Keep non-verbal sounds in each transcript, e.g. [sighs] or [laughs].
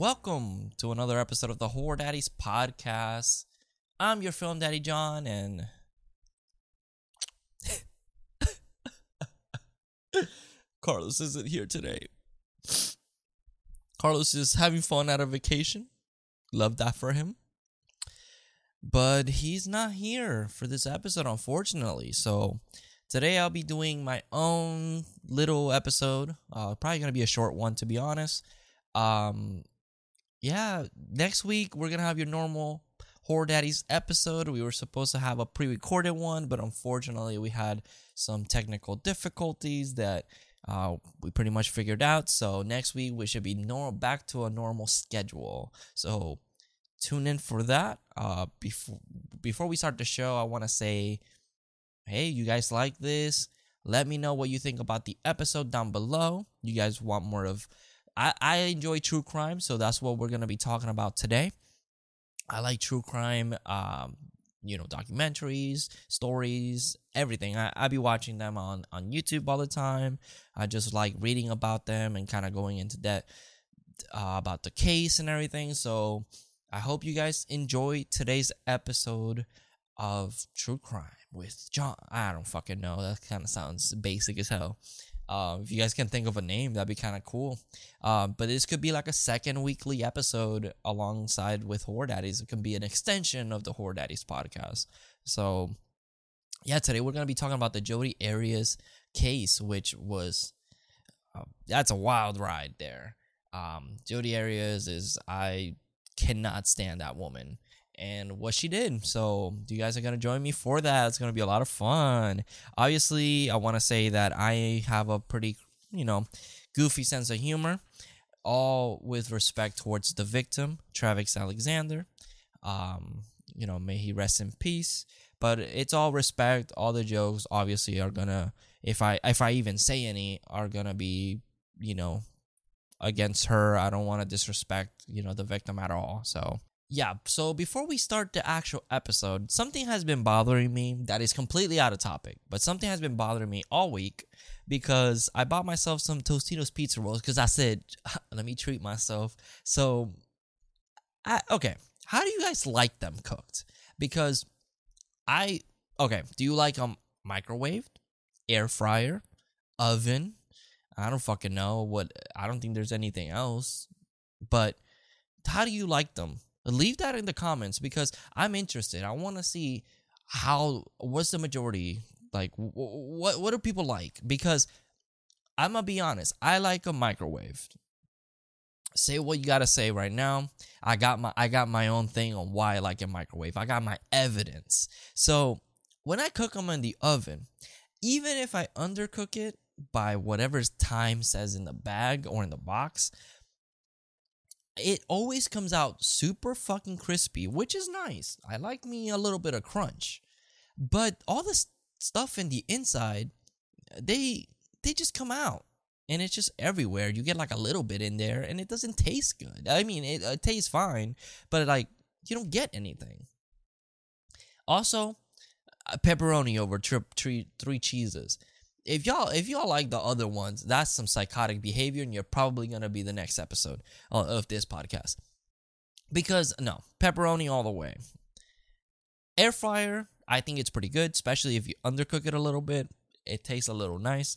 Welcome to another episode of the Horror Daddies podcast. I'm your film daddy Jon and [laughs] Carlos isn't here today. Carlos is having fun at a vacation. Love that for him. But he's not here for this episode, unfortunately. So today I'll be doing my own little episode. Uh, probably gonna be a short one, to be honest. Um, yeah, next week we're gonna have your normal Horror Daddies episode. We were supposed to have a pre-recorded one, but unfortunately we had some technical difficulties that uh, we pretty much figured out. So next week we should be normal back to a normal schedule. So tune in for that. Uh, before before we start the show, I want to say, hey, you guys like this? Let me know what you think about the episode down below. You guys want more of? I I enjoy true crime, so that's what we're gonna be talking about today. I like true crime. Um, you know documentaries stories everything. I, I be watching them on on youtube all the time. I just like reading about them and kind of going into that uh, about the case and everything. So i hope you guys enjoy today's episode of true crime with jon. I don't fucking know. That kind of sounds basic as hell uh, if you guys can think of a name, that'd be kind of cool. Uh, but this could be like a second weekly episode alongside with Horror Daddies. It can be an extension of the Horror Daddies podcast. So, yeah, today we're gonna be talking about the Jodi Arias case, which was uh, that's a wild ride there. Um, Jodi Arias is I cannot stand that woman and what she did. So, you guys are going to join me for that. It's going to be a lot of fun. Obviously, I want to say that I have a pretty, you know, goofy sense of humor, all with respect towards the victim, Travis Alexander. Um, you know, may he rest in peace. But it's all respect. All the jokes obviously are gonna, if I if I even say any, are gonna be, you know, against her. I don't want to disrespect, you know, the victim at all. So yeah, so before we start the actual episode, something has been bothering me that is completely out of topic, but something has been bothering me all week because I bought myself some Tostitos pizza rolls because I said, [laughs] let me treat myself. So, I, okay, how do you guys like them cooked? Because I, okay, do you like them microwaved, air fryer, oven? I don't fucking know what, I don't think there's anything else, but how do you like them? Leave that in the comments because I'm interested. I want to see how what's the majority like what what do people like because I'm gonna be honest. I like a microwave. Say what you gotta say right now. I got my I got my own thing on why I like a microwave. I got my evidence. So when I cook them in the oven, even if I undercook it by whatever time says in the bag or in the box, it always comes out super fucking crispy, which is nice. I like me a little bit of crunch. But all this stuff in the inside, they they just come out and it's just everywhere. You get like a little bit in there and it doesn't taste good. I mean, it, it tastes fine, but like you don't get anything. Also, pepperoni over tri- three three cheeses if y'all if y'all like the other ones, that's some psychotic behavior, and you're probably gonna be the next episode of this podcast. Because no, pepperoni all the way. Air fryer, I think it's pretty good, especially if you undercook it a little bit. It tastes a little nice.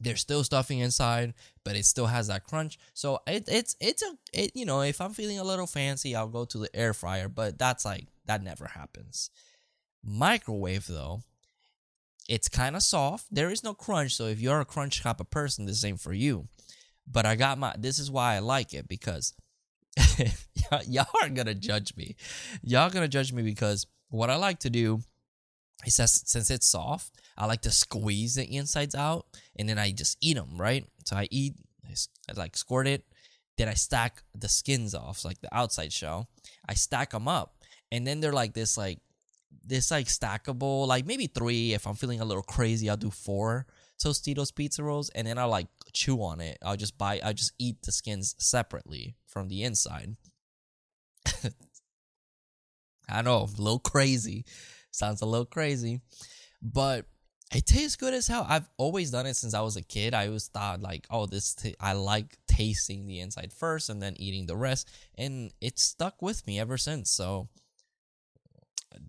There's still stuffing inside, but it still has that crunch. So it, it's it's a it, you know if I'm feeling a little fancy, I'll go to the air fryer. But that's like that never happens. Microwave though, it's kind of soft. There is no crunch, so if you're a crunch type of person, this ain't for you. But I got my. This is why I like it because [laughs] y'all aren't gonna judge me. Y'all gonna judge me because what I like to do is since it's soft, I like to squeeze the insides out and then I just eat them. Right. So I eat. I like squirt it. Then I stack the skins off, like the outside shell. I stack them up, and then they're like this, like this like stackable, like maybe three. If I'm feeling a little crazy, I'll do four Tostitos pizza rolls, and then I'll like chew on it. I'll just buy, I just eat the skins separately from the inside. [laughs] I know, a little crazy. Sounds a little crazy, but it tastes good as hell. I've always done it since I was a kid. I always thought like, oh, this t- I like tasting the inside first and then eating the rest. And it stuck with me ever since. So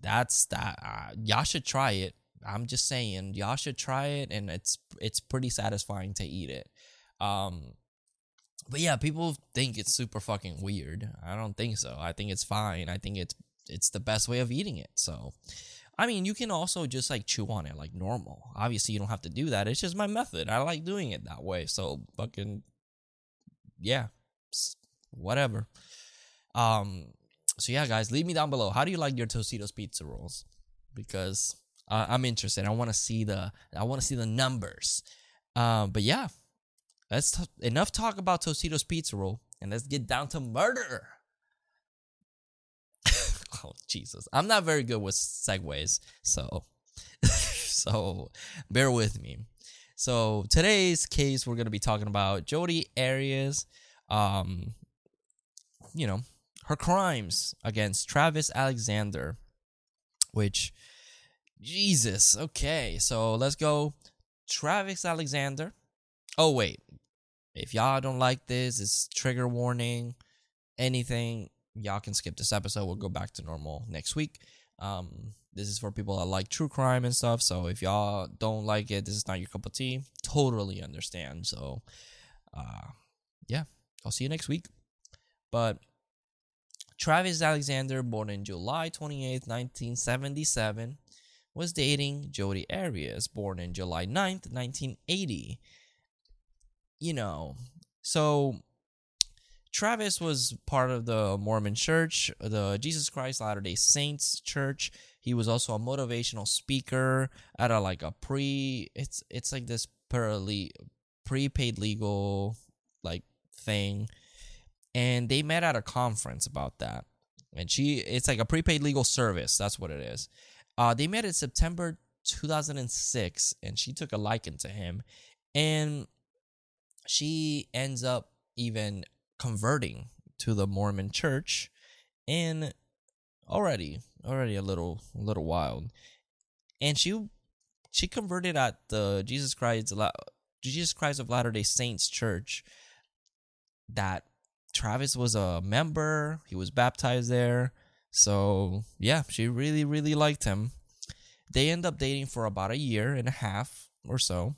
that's that. Uh, y'all should try it. I'm just saying, y'all should try it, and it's it's pretty satisfying to eat it. Um, but yeah, people think it's super fucking weird. I don't think so. I think it's fine. I think it's it's the best way of eating it. So, I mean, you can also just like chew on it like normal. Obviously, you don't have to do that. It's just my method. I like doing it that way. So, fucking yeah, whatever. Um, so yeah, guys, leave me down below. How do you like your Tostitos pizza rolls? Because uh, I'm interested. I want to see the I want to see the numbers. Um, but yeah, that's t- enough talk about Tostitos pizza roll, and let's get down to murder. [laughs] oh Jesus, I'm not very good with segues, so [laughs] so bear with me. So today's case, we're gonna be talking about Jodi Arias. Um, you know, her crimes against Travis Alexander, which, Jesus, okay, so let's go. Travis Alexander. Oh, wait. If y'all don't like this, it's trigger warning, anything, y'all can skip this episode. We'll go back to normal next week. Um, this is for people that like true crime and stuff. So if y'all don't like it, this is not your cup of tea. Totally understand. So, uh, yeah, I'll see you next week. But Travis Alexander, born in July 28, 1977, was dating Jodi Arias, born in July 9th, 1980. You know, so Travis was part of the Mormon church, the Jesus Christ Latter day Saints church. He was also a motivational speaker at a like a pre it's it's like this pre prepaid legal like thing and they met at a conference about that. And she, it's like a prepaid legal service. That's what it is. Uh, they met in September 2006, and she took a liking to him, and she ends up even converting to the Mormon Church, and already, already a little, a little wild, and she, she converted at the Jesus Christ, Jesus Christ of Latter Day Saints Church, that Travis was a member. He was baptized there. So, yeah, she really, really liked him. They end up dating for about a year and a half or so.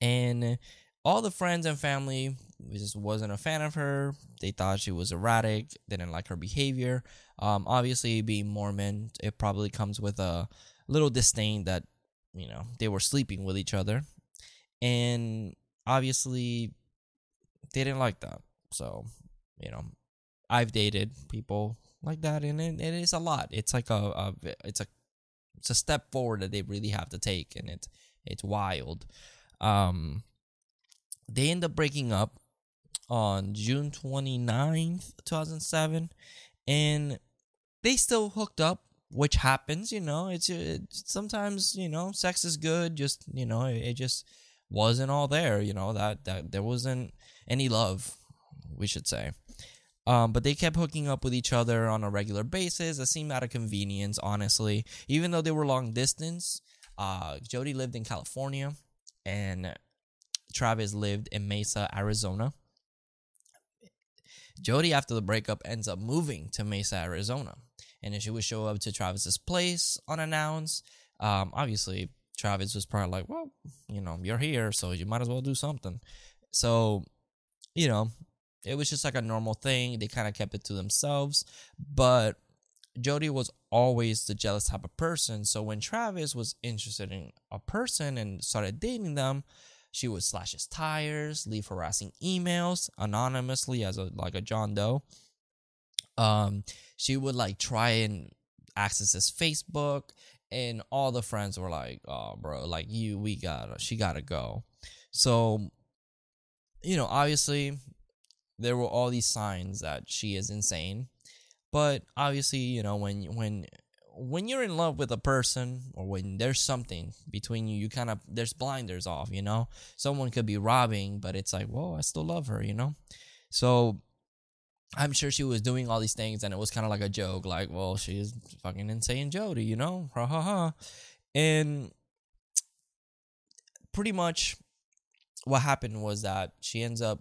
And all the friends and family just wasn't a fan of her. They thought she was erratic, didn't like her behavior. Um, obviously, being Mormon, it probably comes with a little disdain that, you know, they were sleeping with each other. And obviously, they didn't like that. So, you know, I've dated people like that, and it, it is a lot. It's like a, a it's a it's a step forward that they really have to take, and it's it's wild. Um, they end up breaking up on June 29th, 2007, and they still hooked up, which happens, you know. It's, sometimes, you know, sex is good, just, you know, it, it just wasn't all there, you know, that that there wasn't any love we should say. Um, but they kept hooking up with each other on a regular basis. It seemed out of convenience, honestly. Even though they were long distance, uh, Jodi lived in California and Travis lived in Mesa, Arizona. Jodi, after the breakup, ends up moving to Mesa, Arizona. And she would show up to Travis's place unannounced. Um, obviously, Travis was probably like, well, you know, you're here, so you might as well do something. So, you know, it was just like a normal thing. They kind of kept it to themselves. But Jodi was always the jealous type of person. So when Travis was interested in a person and started dating them, she would slash his tires, leave harassing emails anonymously as a like a John Doe. Um, she would like try and access his Facebook, and all the friends were like, "Oh, bro, like you, we gotta, she gotta go." So, you know, obviously, there were all these signs that she is insane. But obviously, you know, when when when you're in love with a person or when there's something between you, you kind of there's blinders off, you know. Someone could be robbing, but it's like, whoa, I still love her, you know. So I'm sure she was doing all these things, and it was kind of like a joke, like, well, she's fucking insane, Jodi, you know, ha ha ha, and pretty much what happened was that she ends up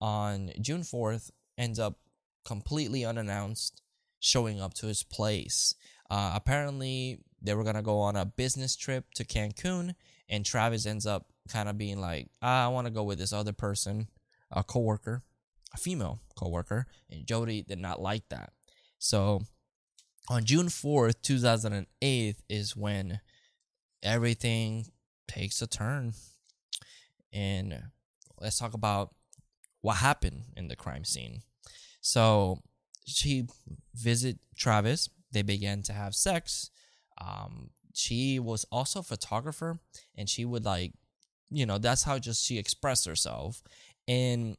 on June 4th ends up completely unannounced showing up to his place. Uh, apparently, they were gonna go on a business trip to Cancun, and Travis ends up kind of being like, ah, "I want to go with this other person, a coworker, a female coworker," and Jodi did not like that. So, on June fourth, two thousand and eight, is when everything takes a turn, and let's talk about what happened in the crime scene. So, she visit Travis. They began to have sex. Um, she was also a photographer, and she would like, you know, that's how just she expressed herself. And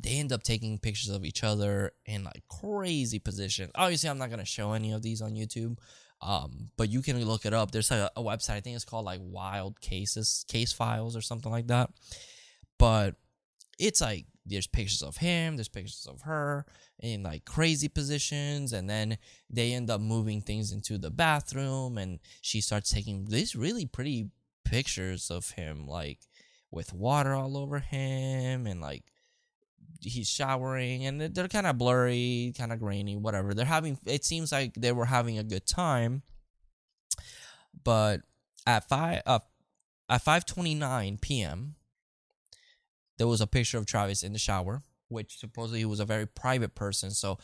they end up taking pictures of each other in like crazy positions. Obviously, I'm not gonna show any of these on YouTube, um, but you can look it up. There's a, a website I think it's called like Wild Cases, Case Files, or something like that. But it's like there's pictures of him, there's pictures of her in like crazy positions, and then they end up moving things into the bathroom, and she starts taking these really pretty pictures of him, like with water all over him, and like he's showering, and they're kind of blurry, kind of grainy, whatever. They're having. It seems like they were having a good time, but at five uh, at five twenty nine p.m there was a picture of Travis in the shower, which supposedly he was a very private person. So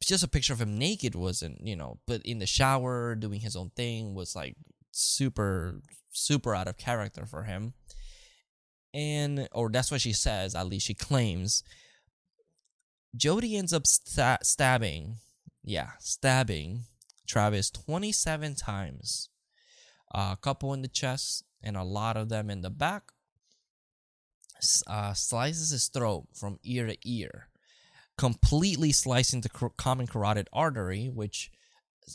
just a picture of him naked wasn't, you know, but in the shower doing his own thing was like super, super out of character for him. And, or that's what she says, at least she claims. Jodi ends up sta- stabbing, yeah, stabbing Travis 27 times. A couple in the chest and a lot of them in the back uh, slices his throat from ear to ear, completely slicing the common carotid artery, which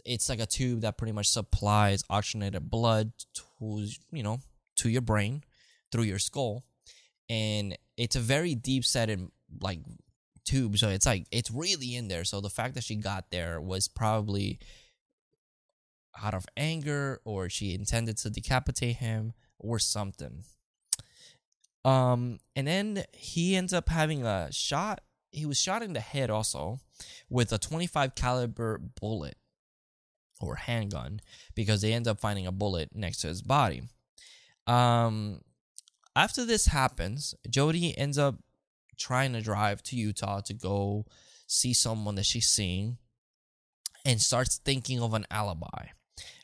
it's like a tube that pretty much supplies oxygenated blood to you know to your brain through your skull, and it's a very deep setted like tube, so it's like it's really in there. So the fact that she got there was probably out of anger, or she intended to decapitate him, or something. Um, and then he ends up having a shot. He was shot in the head also with a 25 caliber bullet or handgun because they end up finding a bullet next to his body. Um, after this happens, Jodi ends up trying to drive to Utah to go see someone that she's seeing and starts thinking of an alibi.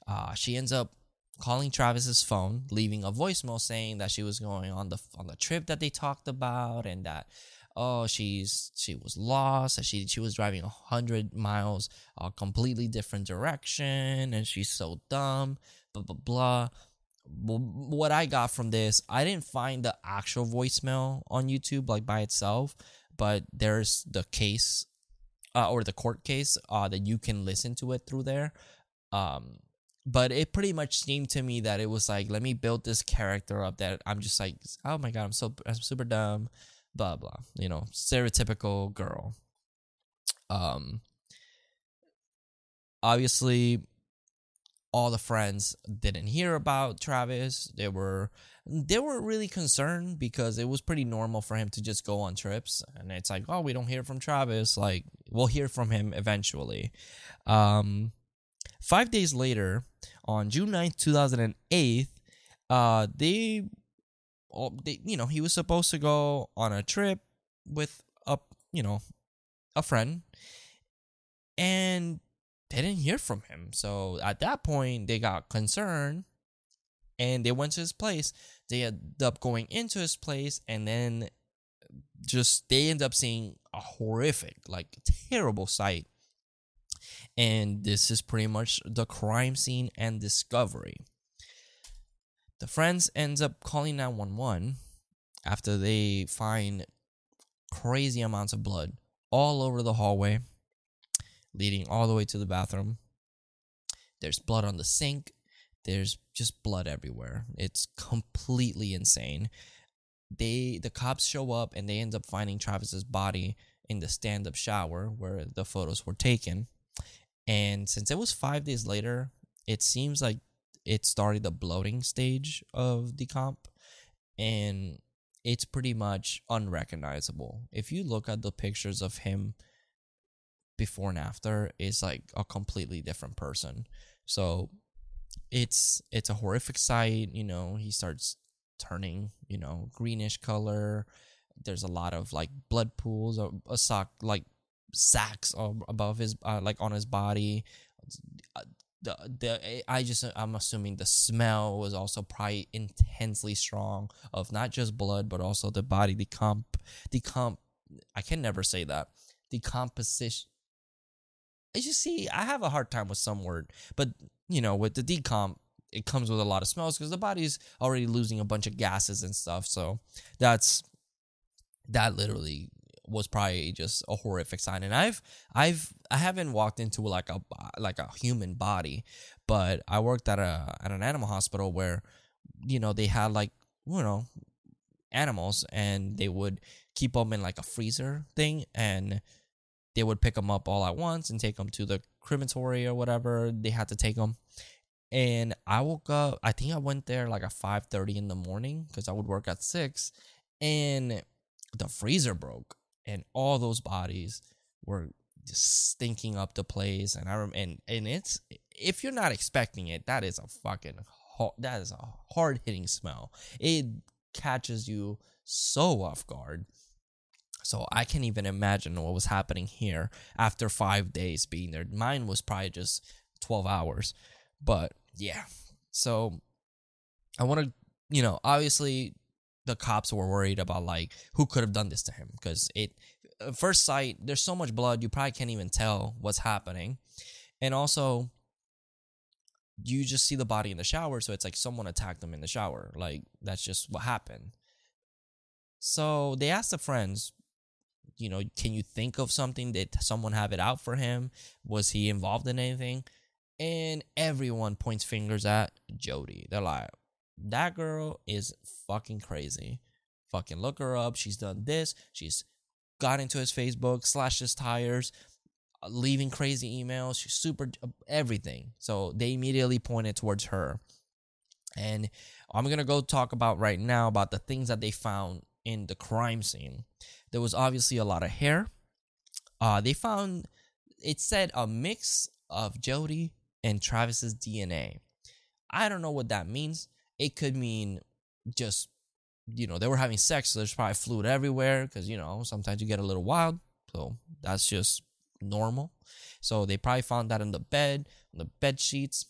Uh, she ends up calling Travis's phone, leaving a voicemail saying that she was going on the on the trip that they talked about and that oh she's she was lost she she was driving a hundred miles a completely different direction and she's so dumb blah blah blah what I got from this, I didn't find the actual voicemail on YouTube like by itself, but there's the case uh, or the court case uh, that you can listen to it through there. Um, but it pretty much seemed to me that it was like let me build this character up that i'm just like oh my god i'm so i'm super dumb blah blah you know stereotypical girl. Um obviously all the friends didn't hear about travis. They were they were really concerned because it was pretty normal for him to just go on trips. And it's like oh we don't hear from travis like we'll hear from him eventually. Um Five days later, on June 9th, 2008, uh, they, they, you know, he was supposed to go on a trip with a, you know, a friend, and they didn't hear from him. So at that point, they got concerned, and they went to his place. They end up going into his place, and then just they end up seeing a horrific, like terrible sight and this is pretty much the crime scene and discovery. The friends ends up calling 911 after they find crazy amounts of blood all over the hallway, leading all the way to the bathroom. There's blood on the sink. There's just blood everywhere. It's completely insane. They the cops show up and they end up finding Travis's body in the stand-up shower where the photos were taken. And since it was five days later, it seems like it started the bloating stage of decomp. And it's pretty much unrecognizable. If you look at the pictures of him before and after, it's like a completely different person. So it's it's a horrific sight, you know, he starts turning, you know, greenish color. There's a lot of like blood pools or a sock like sacks above his uh, like on his body the the I just I'm assuming the smell was also probably intensely strong of not just blood but also the body decomp decomp I can never say that decomposition. As you see I have a hard time with some word, but you know with the decomp it comes with a lot of smells because the body's already losing a bunch of gases and stuff. So that's that literally was probably just a horrific sign. And I've I've I haven't walked into like a like a human body, but I worked at a at an animal hospital where you know they had like you know animals and they would keep them in like a freezer thing and they would pick them up all at once and take them to the crematory or whatever they had to take them and i woke up i think i went there like at 5.30 in the morning because i would work at 6 and the freezer broke and all those bodies were just stinking up the place. And I rem- and and it's if you're not expecting it, that is a fucking that is a hard hitting smell. It catches you so off guard. So I can't even imagine what was happening here after five days being there. Mine was probably just twelve hours, but yeah. So I want to, you know, obviously the cops were worried about like who could have done this to him. Because it uh, first sight there's so much blood you probably can't even tell what's happening. And also you just see the body in the shower so it's like someone attacked them in the shower. Like that's just what happened. So they asked the friends you know can you think of something did someone have it out for him? Was he involved in anything? And everyone points fingers at jodi. They're like that girl is fucking crazy. Fucking look her up. She's done this. She's got into his Facebook, slashed his tires, uh, leaving crazy emails. She's super uh, everything. So they immediately pointed towards her. And I'm going to go talk about right now about the things that they found in the crime scene. There was obviously a lot of hair. Uh, they found, it said, a mix of Jodi and Travis's DNA. I don't know what that means. It could mean just, you know, they were having sex, so there's probably fluid everywhere because, you know, sometimes you get a little wild. So that's just normal. So they probably found that in the bed, on the bed sheets.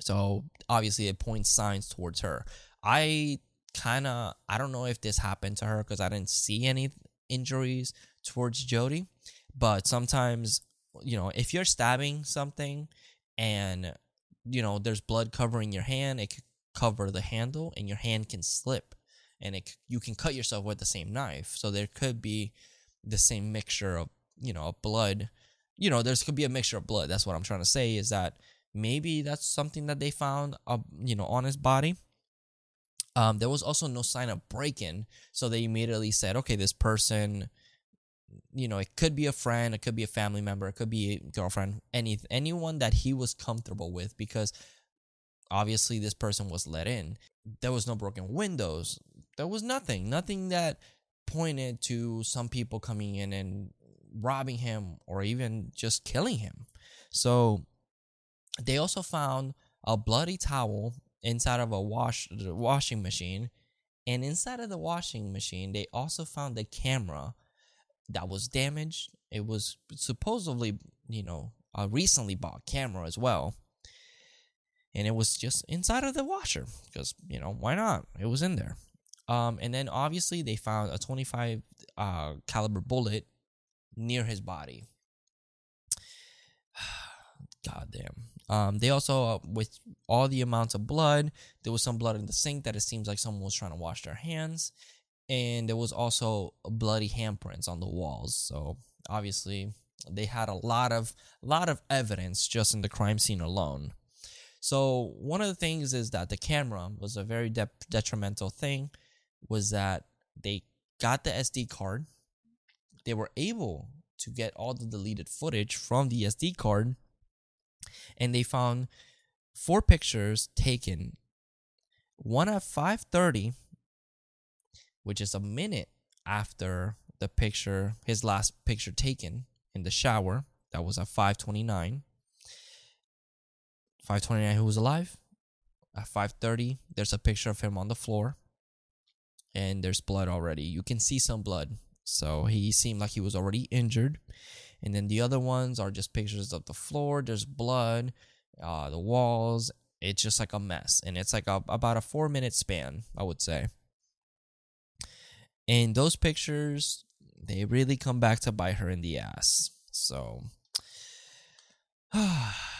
So obviously it points signs towards her. I kind of I don't know if this happened to her because I didn't see any injuries towards Jodi, but sometimes you know if you're stabbing something and you know there's blood covering your hand, it could cover the handle and your hand can slip and it you can cut yourself with the same knife. So there could be the same mixture of you know blood. You know there's could be a mixture of blood. That's what i'm trying to say is that maybe that's something that they found uh, you know on his body. Um, there was also no sign of break-in. So they immediately said okay this person you know it could be a friend it could be a family member it could be a girlfriend any anyone that he was comfortable with because obviously this person was let in. There was no broken windows. There was nothing, nothing that pointed to some people coming in and robbing him or even just killing him. So they also found a bloody towel inside of a wash washing machine and inside of the washing machine they also found a camera that was damaged. It was supposedly, you know, a recently bought camera as well and it was just inside of the washer because you know why not? It was in there. Um, and then obviously they found a 25 uh, caliber bullet near his body. [sighs] God damn. Um, they also, uh, with all the amounts of blood, there was some blood in the sink that it seems like someone was trying to wash their hands, and there was also bloody handprints on the walls. So obviously, they had a lot of lot of evidence just in the crime scene alone. So one of the things is that the camera was a very de- detrimental thing. Was that they got the SD card, they were able to get all the deleted footage from the SD card, and they found four pictures taken, one at 5:30, which is a minute after the picture, his last picture taken in the shower. That was at 529. 529 who was alive. At 530, there's a picture of him on the floor. And there's blood already. You can see some blood. So he seemed like he was already injured. And then the other ones are just pictures of the floor. There's blood, uh, the walls. It's just like a mess. And it's like a, about a four minute span, I would say. And those pictures, they really come back to bite her in the ass. So [sighs] [sighs]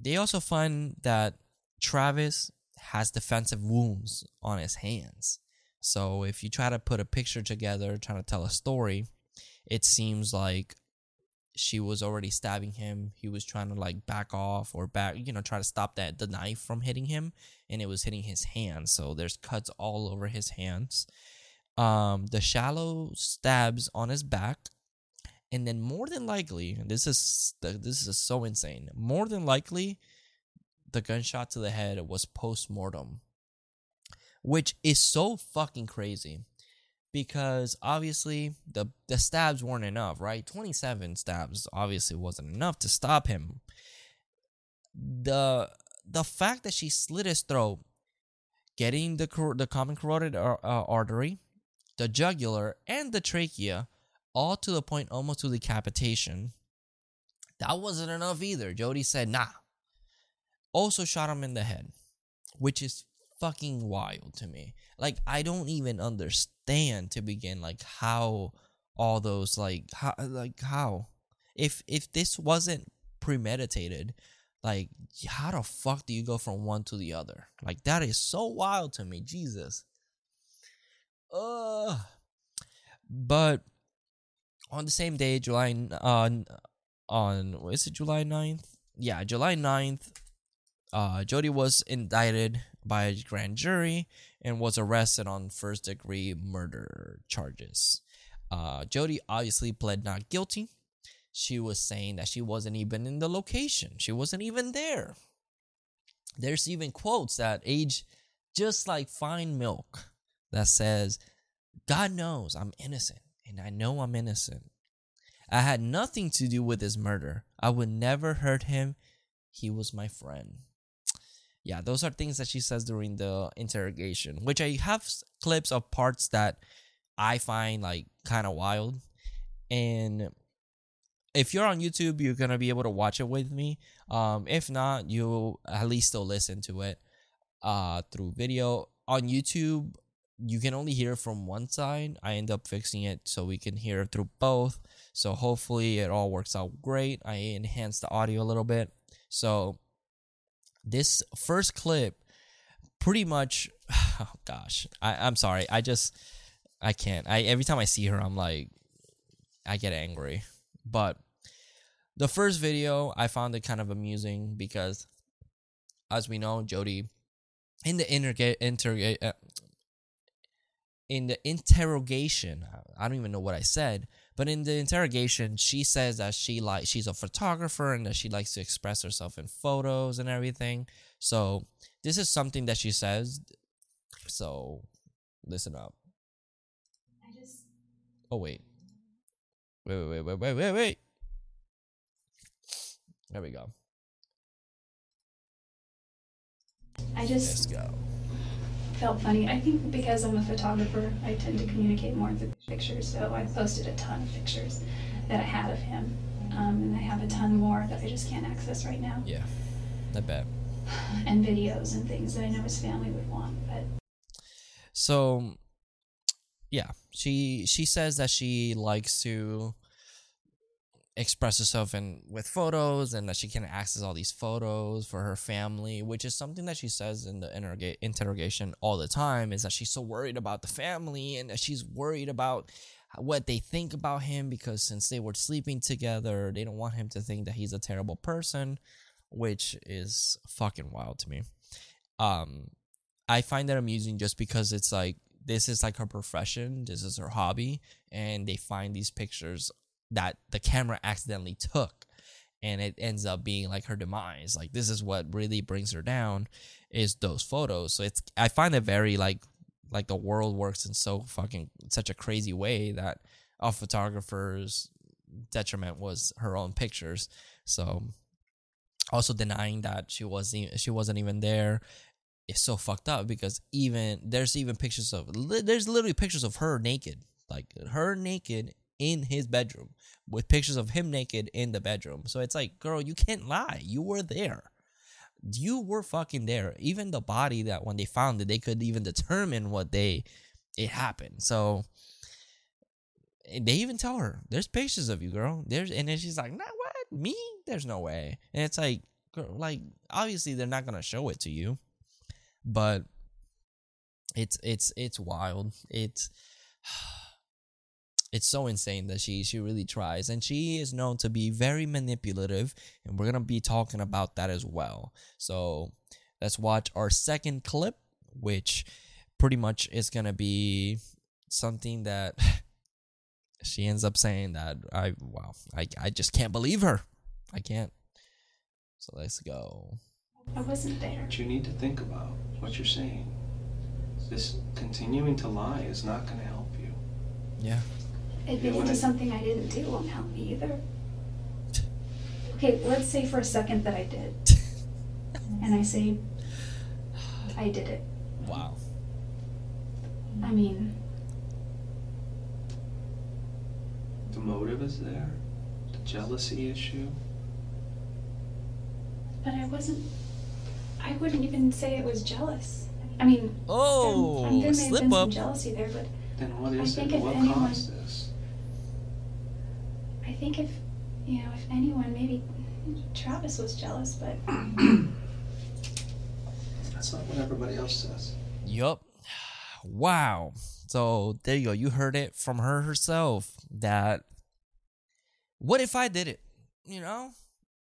they also find that Travis has defensive wounds on his hands. So if you try to put a picture together, trying to tell a story, it seems like she was already stabbing him. He was trying to like back off or back, you know, try to stop that the knife from hitting him, and it was hitting his hands. So there's cuts all over his hands. Um, the shallow stabs on his back, and then more than likely, this is this is so insane. More than likely, the gunshot to the head was post mortem, which is so fucking crazy because obviously the the stabs weren't enough, right? 27 stabs obviously wasn't enough to stop him. The the fact that she slit his throat, getting the the common carotid uh, artery, the jugular, and the trachea, all to the point almost to decapitation. That wasn't enough either. Jodi said, "Nah." Also shot him in the head, which is fucking wild to me. Like I don't even understand to begin like how all those like how like how if if this wasn't premeditated like how the fuck do you go from one to the other like that is so wild to me jesus uh but on the same day july uh on is it july 9th yeah july 9th uh jodi was indicted by a grand jury and was arrested on first degree murder charges. Uh, Jodi obviously pled not guilty. She was saying that she wasn't even in the location, she wasn't even there. There's even quotes that age just like fine milk that says, God knows I'm innocent, and I know I'm innocent. I had nothing to do with his murder. I would never hurt him. He was my friend yeah, those are things that she says during the interrogation, which I have clips of parts that I find like kind of wild. And if you're on YouTube, you're gonna be able to watch it with me. Um, if not, you'll at least still listen to it uh through video. On YouTube, you can only hear from one side. I end up fixing it so we can hear through both. So hopefully it all works out great. I enhanced the audio a little bit. So this first clip pretty much [sighs] oh gosh I, i'm sorry i just i can't i every time i see her i'm like i get angry but the first video i found it kind of amusing because as we know jodi in the interga- interga- in the interrogation i don't even know what i said but in the interrogation, she says that she like she's a photographer and that she likes to express herself in photos and everything. So this is something that she says. So listen up. I just Oh wait. Wait, wait, wait, wait, wait, wait. There we go. I just Let's go felt funny. I think because I'm a photographer, I tend to communicate more through pictures. So I posted a ton of pictures that I had of him, um, and I have a ton more that I just can't access right now. Yeah, I bet. [sighs] And videos and things that I know his family would want, but. So, yeah, she she says that she likes to express herself in with photos and that she can access all these photos for her family which is something that she says in the interrogate interrogation all the time is that she's so worried about the family and that she's worried about what they think about him because since they were sleeping together they don't want him to think that he's a terrible person which is fucking wild to me. Um i find that amusing just because it's like this is like her profession this is her hobby and they find these pictures that the camera accidentally took and it ends up being like her demise. Like this is what really brings her down is those photos. So it's i find it very like like the world works in so fucking such a crazy way that a photographer's detriment was her own pictures. So also denying that she wasn't she wasn't even there is so fucked up because even there's even pictures of there's literally pictures of her naked. Like her naked in his bedroom with pictures of him naked in the bedroom. So it's like girl you can't lie. You were there. You were fucking there. Even the body that when they found it they could even determine what they it happened. So they even tell her there's pictures of you girl. There's and then she's like nah what? Me? There's no way. And it's like girl, like obviously they're not gonna show it to you but it's it's it's wild. It's [sighs] it's so insane that she she really tries and she is known to be very manipulative and we're gonna be talking about that as well so let's watch our second clip which pretty much is gonna be something that [laughs] she ends up saying that i wow i, I just can't believe her i can't so let's go I wasn't there. But you need to think about what you're saying. This continuing to lie is not going to help you. Yeah. Admitting to something I didn't do won't help me either. Okay, let's say for a second that I did. and I say, I did it. Wow. I mean, the motive is there, the jealousy issue. But I wasn't I wouldn't even say it was jealous. I mean, oh, there, there may slip have been up. some jealousy there, but then what is I think it? if What anyone, caused this? I think if you know, if anyone, maybe Travis was jealous, but [clears throat] that's not what everybody else says. Yup. Wow. So there you go. You heard it from her herself. That what if I did it? You know,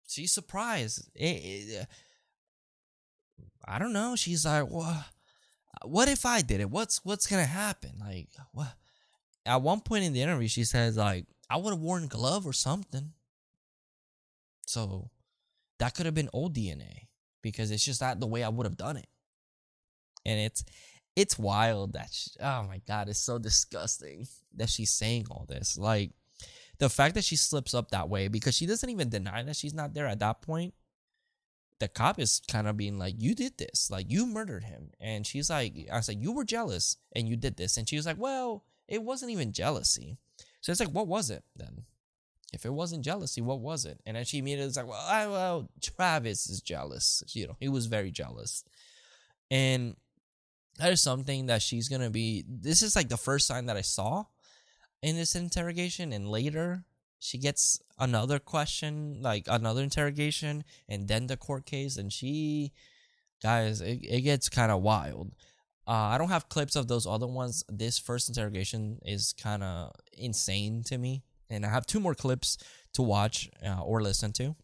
she's surprised. It, it, I don't know. She's like, what? What if I did it? What's what's gonna happen? Like, what? At one point in the interview, she says like, I would have worn glove or something. So that could have been old DNA because it's just not the way I would have done it. And it's it's wild that she, oh my god, it's so disgusting that she's saying all this. Like the fact that she slips up that way because she doesn't even deny that she's not there at that point the cop is kind of being like, "You did this, like you murdered him," and she's like, "I was like, you were jealous and you did this," and she was like, "Well, it wasn't even jealousy." So it's like, what was it then? If it wasn't jealousy, what was it? And then she immediately was like, "Well, I, well, Travis is jealous. You know, he was very jealous," and that is something that she's gonna be. This is like the first sign that I saw in this interrogation, and later she gets another question, like another interrogation, and then the court case, and she, guys, it, it gets kind of wild. Uh, I don't have clips of those other ones. This first interrogation is kind of insane to me, and I have two more clips to watch uh, or listen to,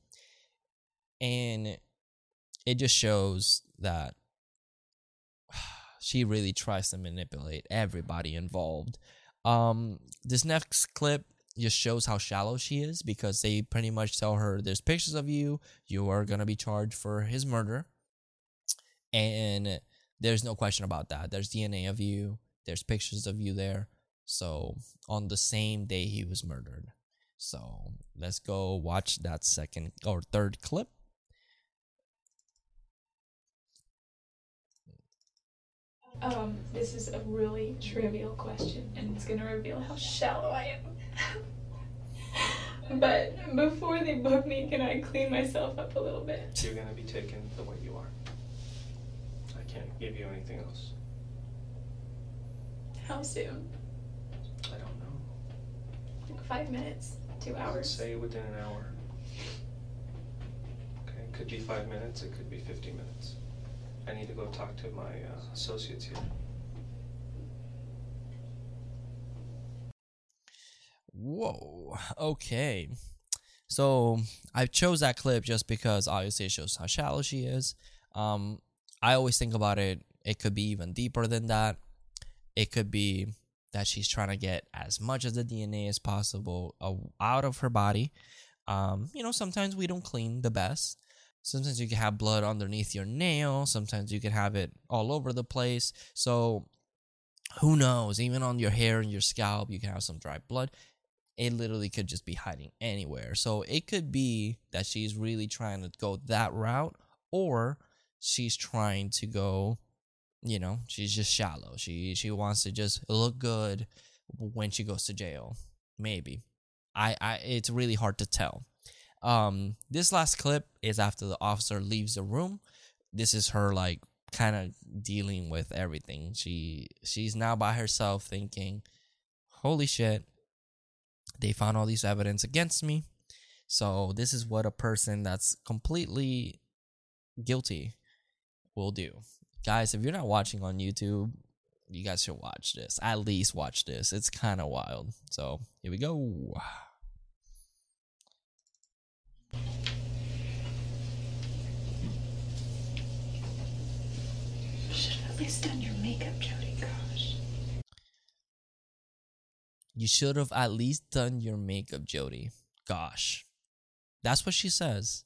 and it just shows that [sighs] she really tries to manipulate everybody involved. Um, this next clip just shows how shallow she is because they pretty much tell her there's pictures of you you are going to be charged for his murder and there's no question about that there's dna of you there's pictures of you there so on the same day he was murdered so let's go watch that second or third clip Um, this is a really trivial question, and it's gonna reveal how shallow I am. [laughs] but before they book me, can I clean myself up a little bit? You're going to be taken the way you are. I can't give you anything else. How soon? I don't know. Like five minutes? Two I would hours? say within an hour. Okay, it could be five minutes, it could be 50 minutes. I need to go talk to my uh, associates here. Whoa. Okay. So I chose that clip just because obviously it shows how shallow she is. Um, I always think about it. It could be even deeper than that. It could be that she's trying to get as much of the DNA as possible out of her body. Um, you know, sometimes we don't clean the best. Sometimes you can have blood underneath your nail. Sometimes you can have it all over the place. So who knows? Even on your hair and your scalp, you can have some dry blood. It literally could just be hiding anywhere. So it could be that she's really trying to go that route, or she's trying to go, you know, she's just shallow. She she wants to just look good when she goes to jail. Maybe. I, I it's really hard to tell. Um, this last clip is after the officer leaves the room. This is her like kind of dealing with everything. She she's now by herself thinking, "Holy shit. They found all these evidence against me." So, this is what a person that's completely guilty will do. Guys, if you're not watching on YouTube, you guys should watch this. At least watch this. It's kind of wild. So, here we go. Should have at least done your makeup, Jodi. Gosh. You should have at least done your makeup, Jodi. Gosh. That's what she says.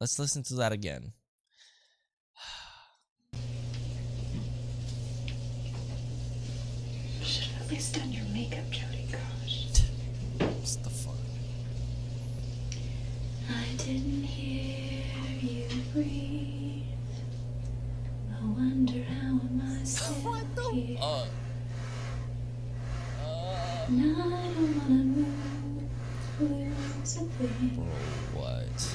Let's listen to that again. [sighs] should have at least done your makeup, Jodi. Gosh. What's the? I didn't hear you breathe. I wonder how am I still what the here? fuck? And I don't wanna move, lose a thing. Bro, what?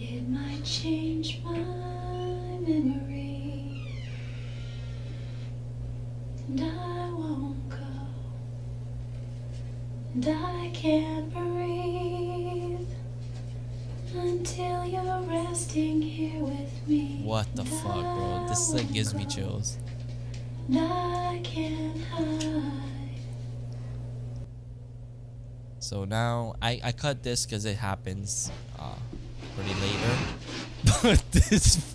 It might change my memory, and I can't breathe until you're resting here with me. What the And fuck, bro? This like gives me chills. And I can't hide. So now I I cut this because it happens uh pretty later. [laughs] But this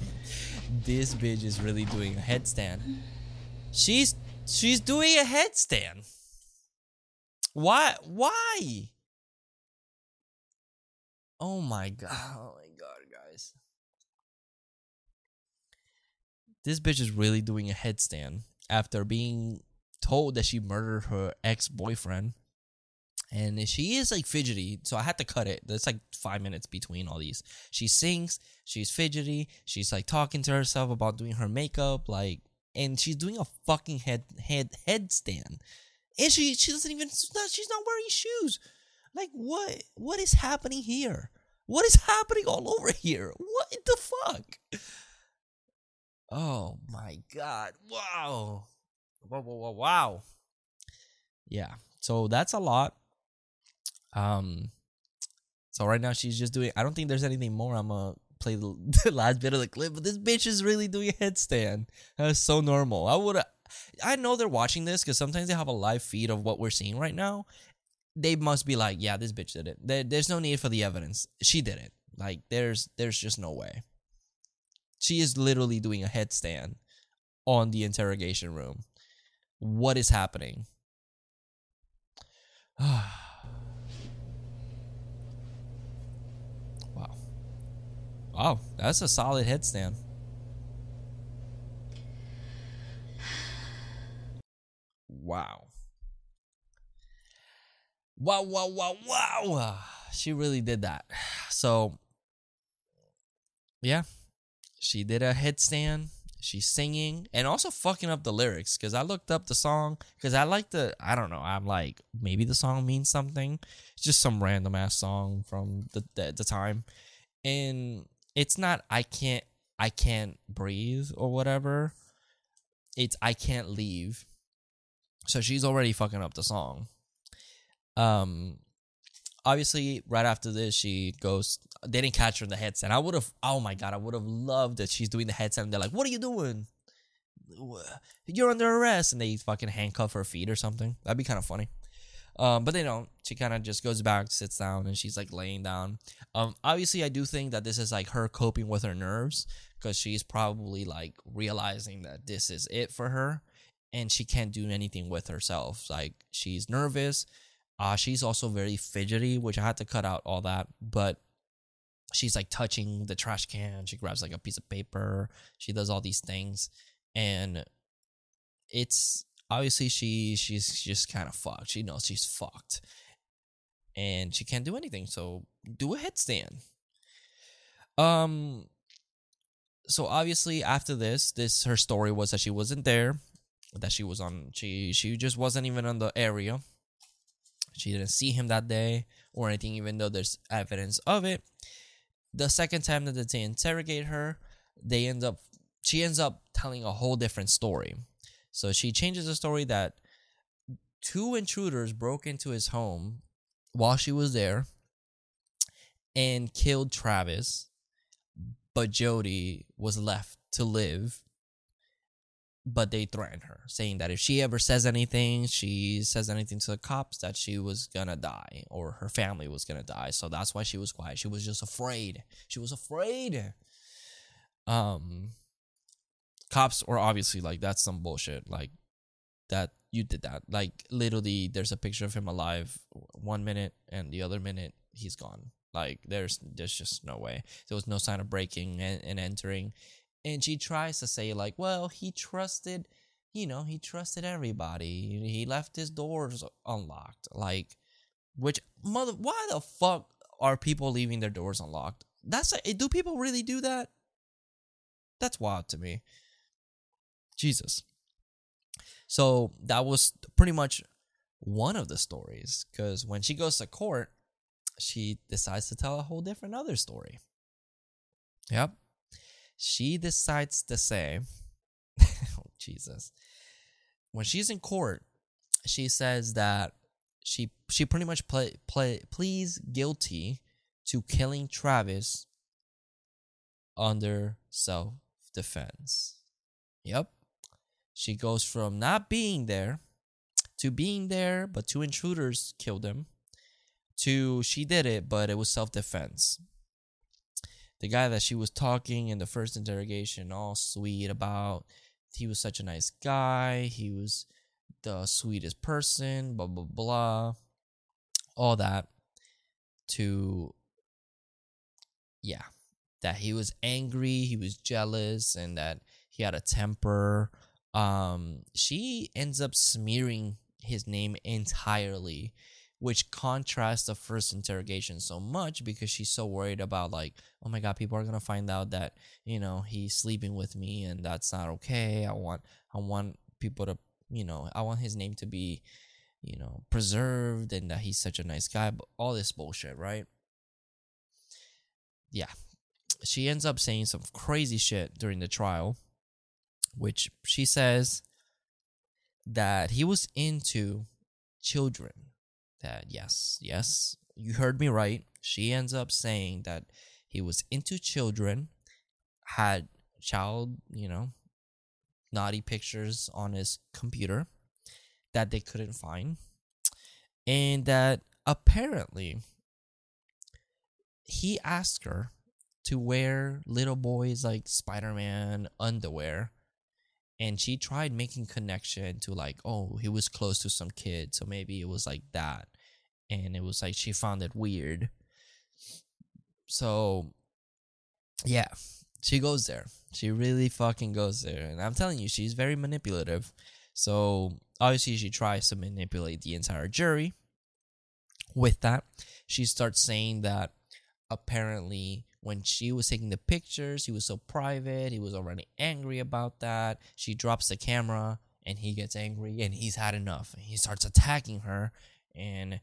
this bitch is really doing a headstand. She's she's doing a headstand. Why why? Oh my [sighs] god. Oh my god, guys. This bitch is really doing a headstand after being told that she murdered her ex-boyfriend and she is like fidgety so i had to cut it there's like five minutes between all these she sings she's fidgety she's like talking to herself about doing her makeup like and she's doing a fucking head head headstand and she she doesn't even she's not, wearing shoes like what what is happening here what is happening all over here what the fuck oh my god wow wow wow wow, yeah so that's a lot um, so right now she's just doing. I don't think there's anything more. I'm gonna play the, [laughs] the last bit of the clip, but this bitch is really doing a headstand. That's so normal. I would. I know they're watching this because sometimes they have a live feed of what we're seeing right now. They must be like, yeah, this bitch did it. There, there's no need for the evidence. She did it. Like, there's, there's just no way. She is literally doing a headstand on the interrogation room. What is happening? [sighs] Wow. Wow, that's a solid headstand. Wow. Wow, wow, wow, wow. She really did that. So, yeah, she did a headstand. She's singing and also fucking up the lyrics because I looked up the song because I like the, I don't know, I'm like, maybe the song means something. It's just some random ass song from the, the, the time. And it's not, I can't, I can't breathe or whatever. It's, I can't leave. So she's already fucking up the song. Um, obviously, right after this, she goes. They didn't catch her in the headset. I would have. Oh my god, I would have loved that she's doing the headset. And they're like, "What are you doing? You're under arrest!" And they fucking handcuff her feet or something. That'd be kind of funny. Um, but they don't. She kind of just goes back, sits down, and she's like laying down. Um, obviously, I do think that this is like her coping with her nerves because she's probably like realizing that this is it for her, and she can't do anything with herself. Like she's nervous. Uh, she's also very fidgety, which I had to cut out all that. But she's like touching the trash can. She grabs like a piece of paper. She does all these things, and it's obviously she she's just kind of fucked. She knows she's fucked, and she can't do anything. So do a headstand. Um. So obviously after this, this her story was that she wasn't there, that she was on. She she just wasn't even on the area. She didn't see him that day or anything, even though there's evidence of it. The second time that they interrogate her, they end up she ends up telling a whole different story. So she changes the story that two intruders broke into his home while she was there and killed Travis, but Jodi was left to live. But they threatened her, saying that if she ever says anything, she says anything to the cops, that she was gonna die or her family was gonna die. So that's why she was quiet. She was just afraid. She was afraid. Um, cops were obviously like, that's some bullshit. Like, that you did that. Like, literally, there's a picture of him alive one minute, and the other minute, he's gone. Like, there's there's just no way. There was no sign of breaking and, and entering. And she tries to say, like, well, he trusted, you know, he trusted everybody. He left his doors unlocked. Like, which mother, why the fuck are people leaving their doors unlocked? That's a, do people really do that? That's wild to me. Jesus. So that was pretty much one of the stories because when she goes to court, she decides to tell a whole different other story. Yep. She decides to say, oh, [laughs] Jesus. When she's in court, she says that she she pretty much play, play pleads guilty to killing Travis under self defense. Yep. She goes from not being there to being there, but two intruders killed him, to she did it, but it was self defense. The guy that she was talking in the first interrogation, all sweet about, he was such a nice guy, he was the sweetest person, blah, blah, blah, all that, to, yeah, that he was angry, he was jealous, and that he had a temper. Um, she ends up smearing his name entirely, which contrasts the first interrogation so much because she's so worried about like, oh my god, people are gonna find out that you know he's sleeping with me and that's not okay. I want I want people to you know I want his name to be you know preserved and that he's such a nice guy. But all this bullshit, right? Yeah, she ends up saying some crazy shit during the trial which she says that he was into children. That, yes, yes, you heard me right. She ends up saying that he was into children, had child, you know, naughty pictures on his computer that they couldn't find, and that apparently he asked her to wear little boys like Spider Man underwear and she tried making connection to like oh he was close to some kid so maybe it was like that and it was like she found it weird so yeah she goes there she really fucking goes there and i'm telling you she's very manipulative so obviously she tries to manipulate the entire jury with that she starts saying that apparently when she was taking the pictures, he was so private. He was already angry about that. She drops the camera and he gets angry and he's had enough. He starts attacking her. And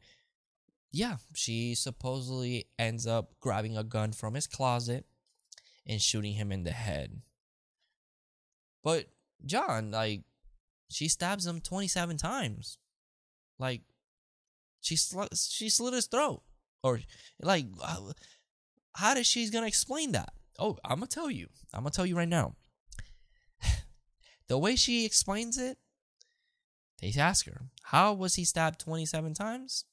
yeah, she supposedly ends up grabbing a gun from his closet and shooting him in the head. But Jon, like, she stabs him 27 times. Like, she, sl- she slit his throat. Or, like, uh, how does she's gonna explain that? Oh, I'm gonna tell you. I'm gonna tell you right now. [sighs] the way she explains it, they ask her, "How was he stabbed 27 times?"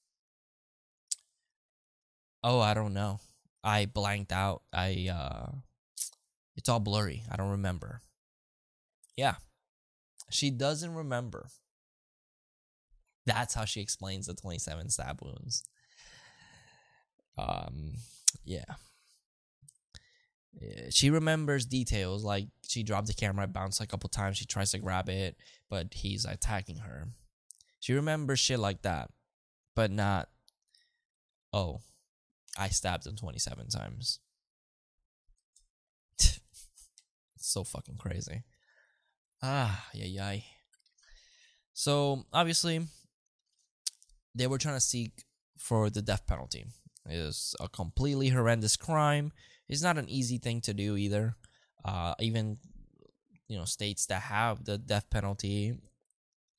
Oh, I don't know. I blanked out. I uh it's all blurry. I don't remember. Yeah. She doesn't remember. That's how she explains the 27 stab wounds. Um yeah. She remembers details like she dropped the camera, bounced a couple times. She tries to grab it, but he's attacking her. She remembers shit like that, but not. Oh, I stabbed him twenty seven times. [laughs] so fucking crazy. Ah, yeah, yeah. So obviously, they were trying to seek for the death penalty. It is a completely horrendous crime. It's not an easy thing to do either. Uh, even you know states that have the death penalty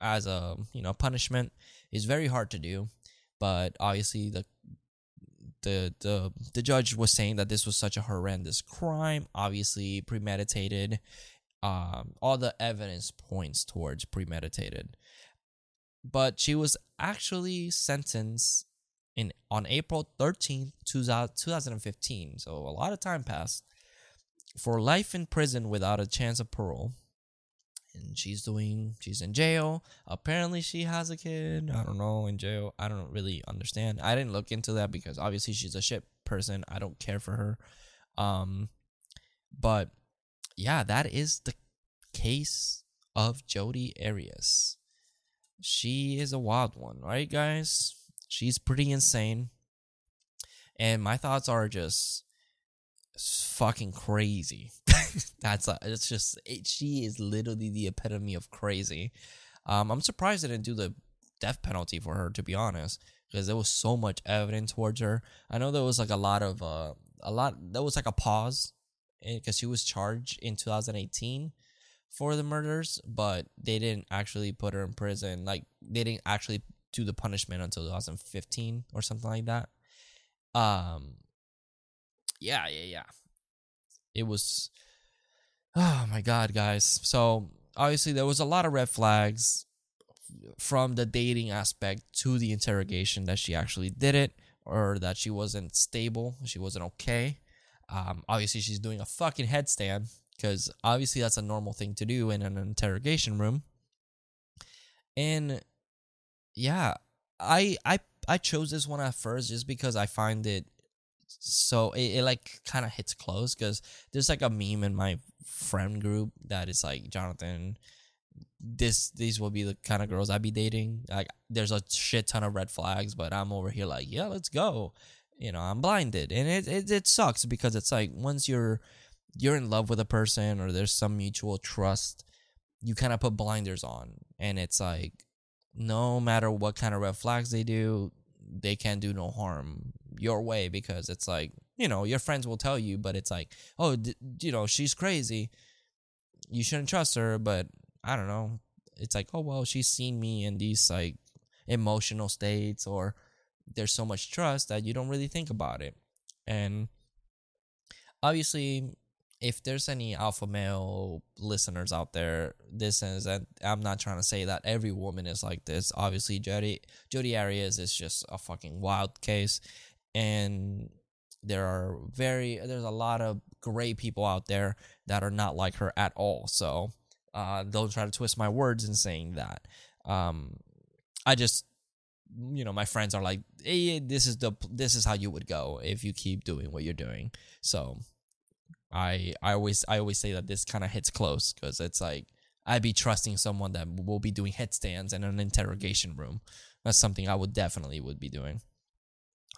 as a you know punishment is very hard to do. But obviously the the the the judge was saying that this was such a horrendous crime, obviously premeditated. Um, all the evidence points towards premeditated. But she was actually sentenced in on April 13th, 2015. So a lot of time passed for life in prison without a chance of parole. She's doing she's in jail. Apparently she has a kid. I don't know, in jail. I don't really understand. I didn't look into that because obviously she's a shit person. I don't care for her. Um but yeah, that is the case of Jodi Arias. She is a wild one, right guys? She's pretty insane. And my thoughts are just fucking crazy. [laughs] That's a, it's just it, she is literally the epitome of crazy. Um, I'm surprised they didn't do the death penalty for her, to be honest, because there was so much evidence towards her. I know there was like a lot of uh, a lot. There was like a pause because she was charged in 2018 for the murders, but they didn't actually put her in prison. Like they didn't actually do the punishment until 2015 or something like that. Um, yeah, yeah, yeah. It was, oh my god, guys. So obviously there was a lot of red flags from the dating aspect to the interrogation that she actually did it or that she wasn't stable, she wasn't okay. Um, obviously she's doing a fucking headstand because obviously that's a normal thing to do in an interrogation room. And yeah, I I I chose this one at first just because I find it so it, it like kind of hits close because there's like a meme in my friend group that is like Jonathan this these will be the kind of girls I'd be dating. Like there's a shit ton of red flags, but I'm over here like, yeah, let's go. You know, I'm blinded. And it, it it sucks because it's like once you're you're in love with a person or there's some mutual trust, you kind of put blinders on and it's like no matter what kind of red flags they do, they can't do no harm your way because it's like, you know, your friends will tell you, but it's like, oh, d- you know, she's crazy. You shouldn't trust her, but I don't know. It's like, oh, well, she's seen me in these like emotional states, or there's so much trust that you don't really think about it. And obviously, if there's any alpha male listeners out there, this is and I'm not trying to say that every woman is like this. Obviously, Jodi Jodi Arias is just a fucking wild case, and there are very there's a lot of great people out there that are not like her at all. So uh, don't try to twist my words in saying that. Um, I just you know my friends are like hey this is the this is how you would go if you keep doing what you're doing so I I always I always say that this kind of hits close because it's like I'd be trusting someone that will be doing headstands in an interrogation room. That's something I would definitely would be doing.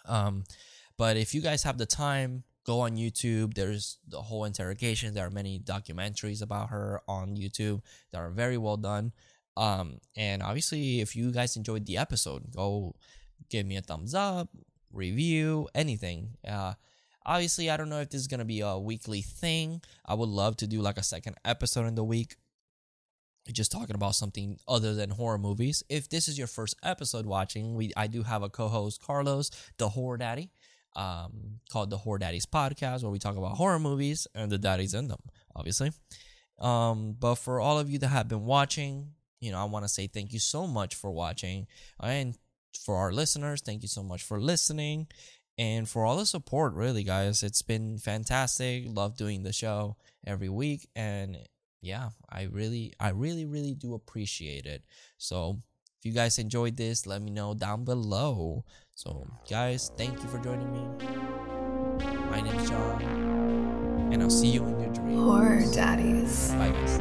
Um, but if you guys have the time, go on YouTube. There's the whole interrogation. There are many documentaries about her on YouTube that are very well done. Um, and obviously, if you guys enjoyed the episode, go give me a thumbs up, review, anything. Uh, Obviously, I don't know if this is going to be a weekly thing. I would love to do like a second episode in the week just talking about something other than horror movies. If this is your first episode watching, we I do have a co-host Carlos, the horror daddy, um, called the Horror Daddies podcast, where we talk about horror movies and the daddies in them, obviously. Um, but for all of you that have been watching, you know, I want to say thank you so much for watching, and for our listeners, thank you so much for listening and for all the support really guys it's been fantastic love doing the show every week and yeah, I really, I really, really do appreciate it. So if you guys enjoyed this, let me know down below. So, guys, thank you for joining me. My name is Jon, and I'll see you in your dreams. Horror Daddies. Bye, guys.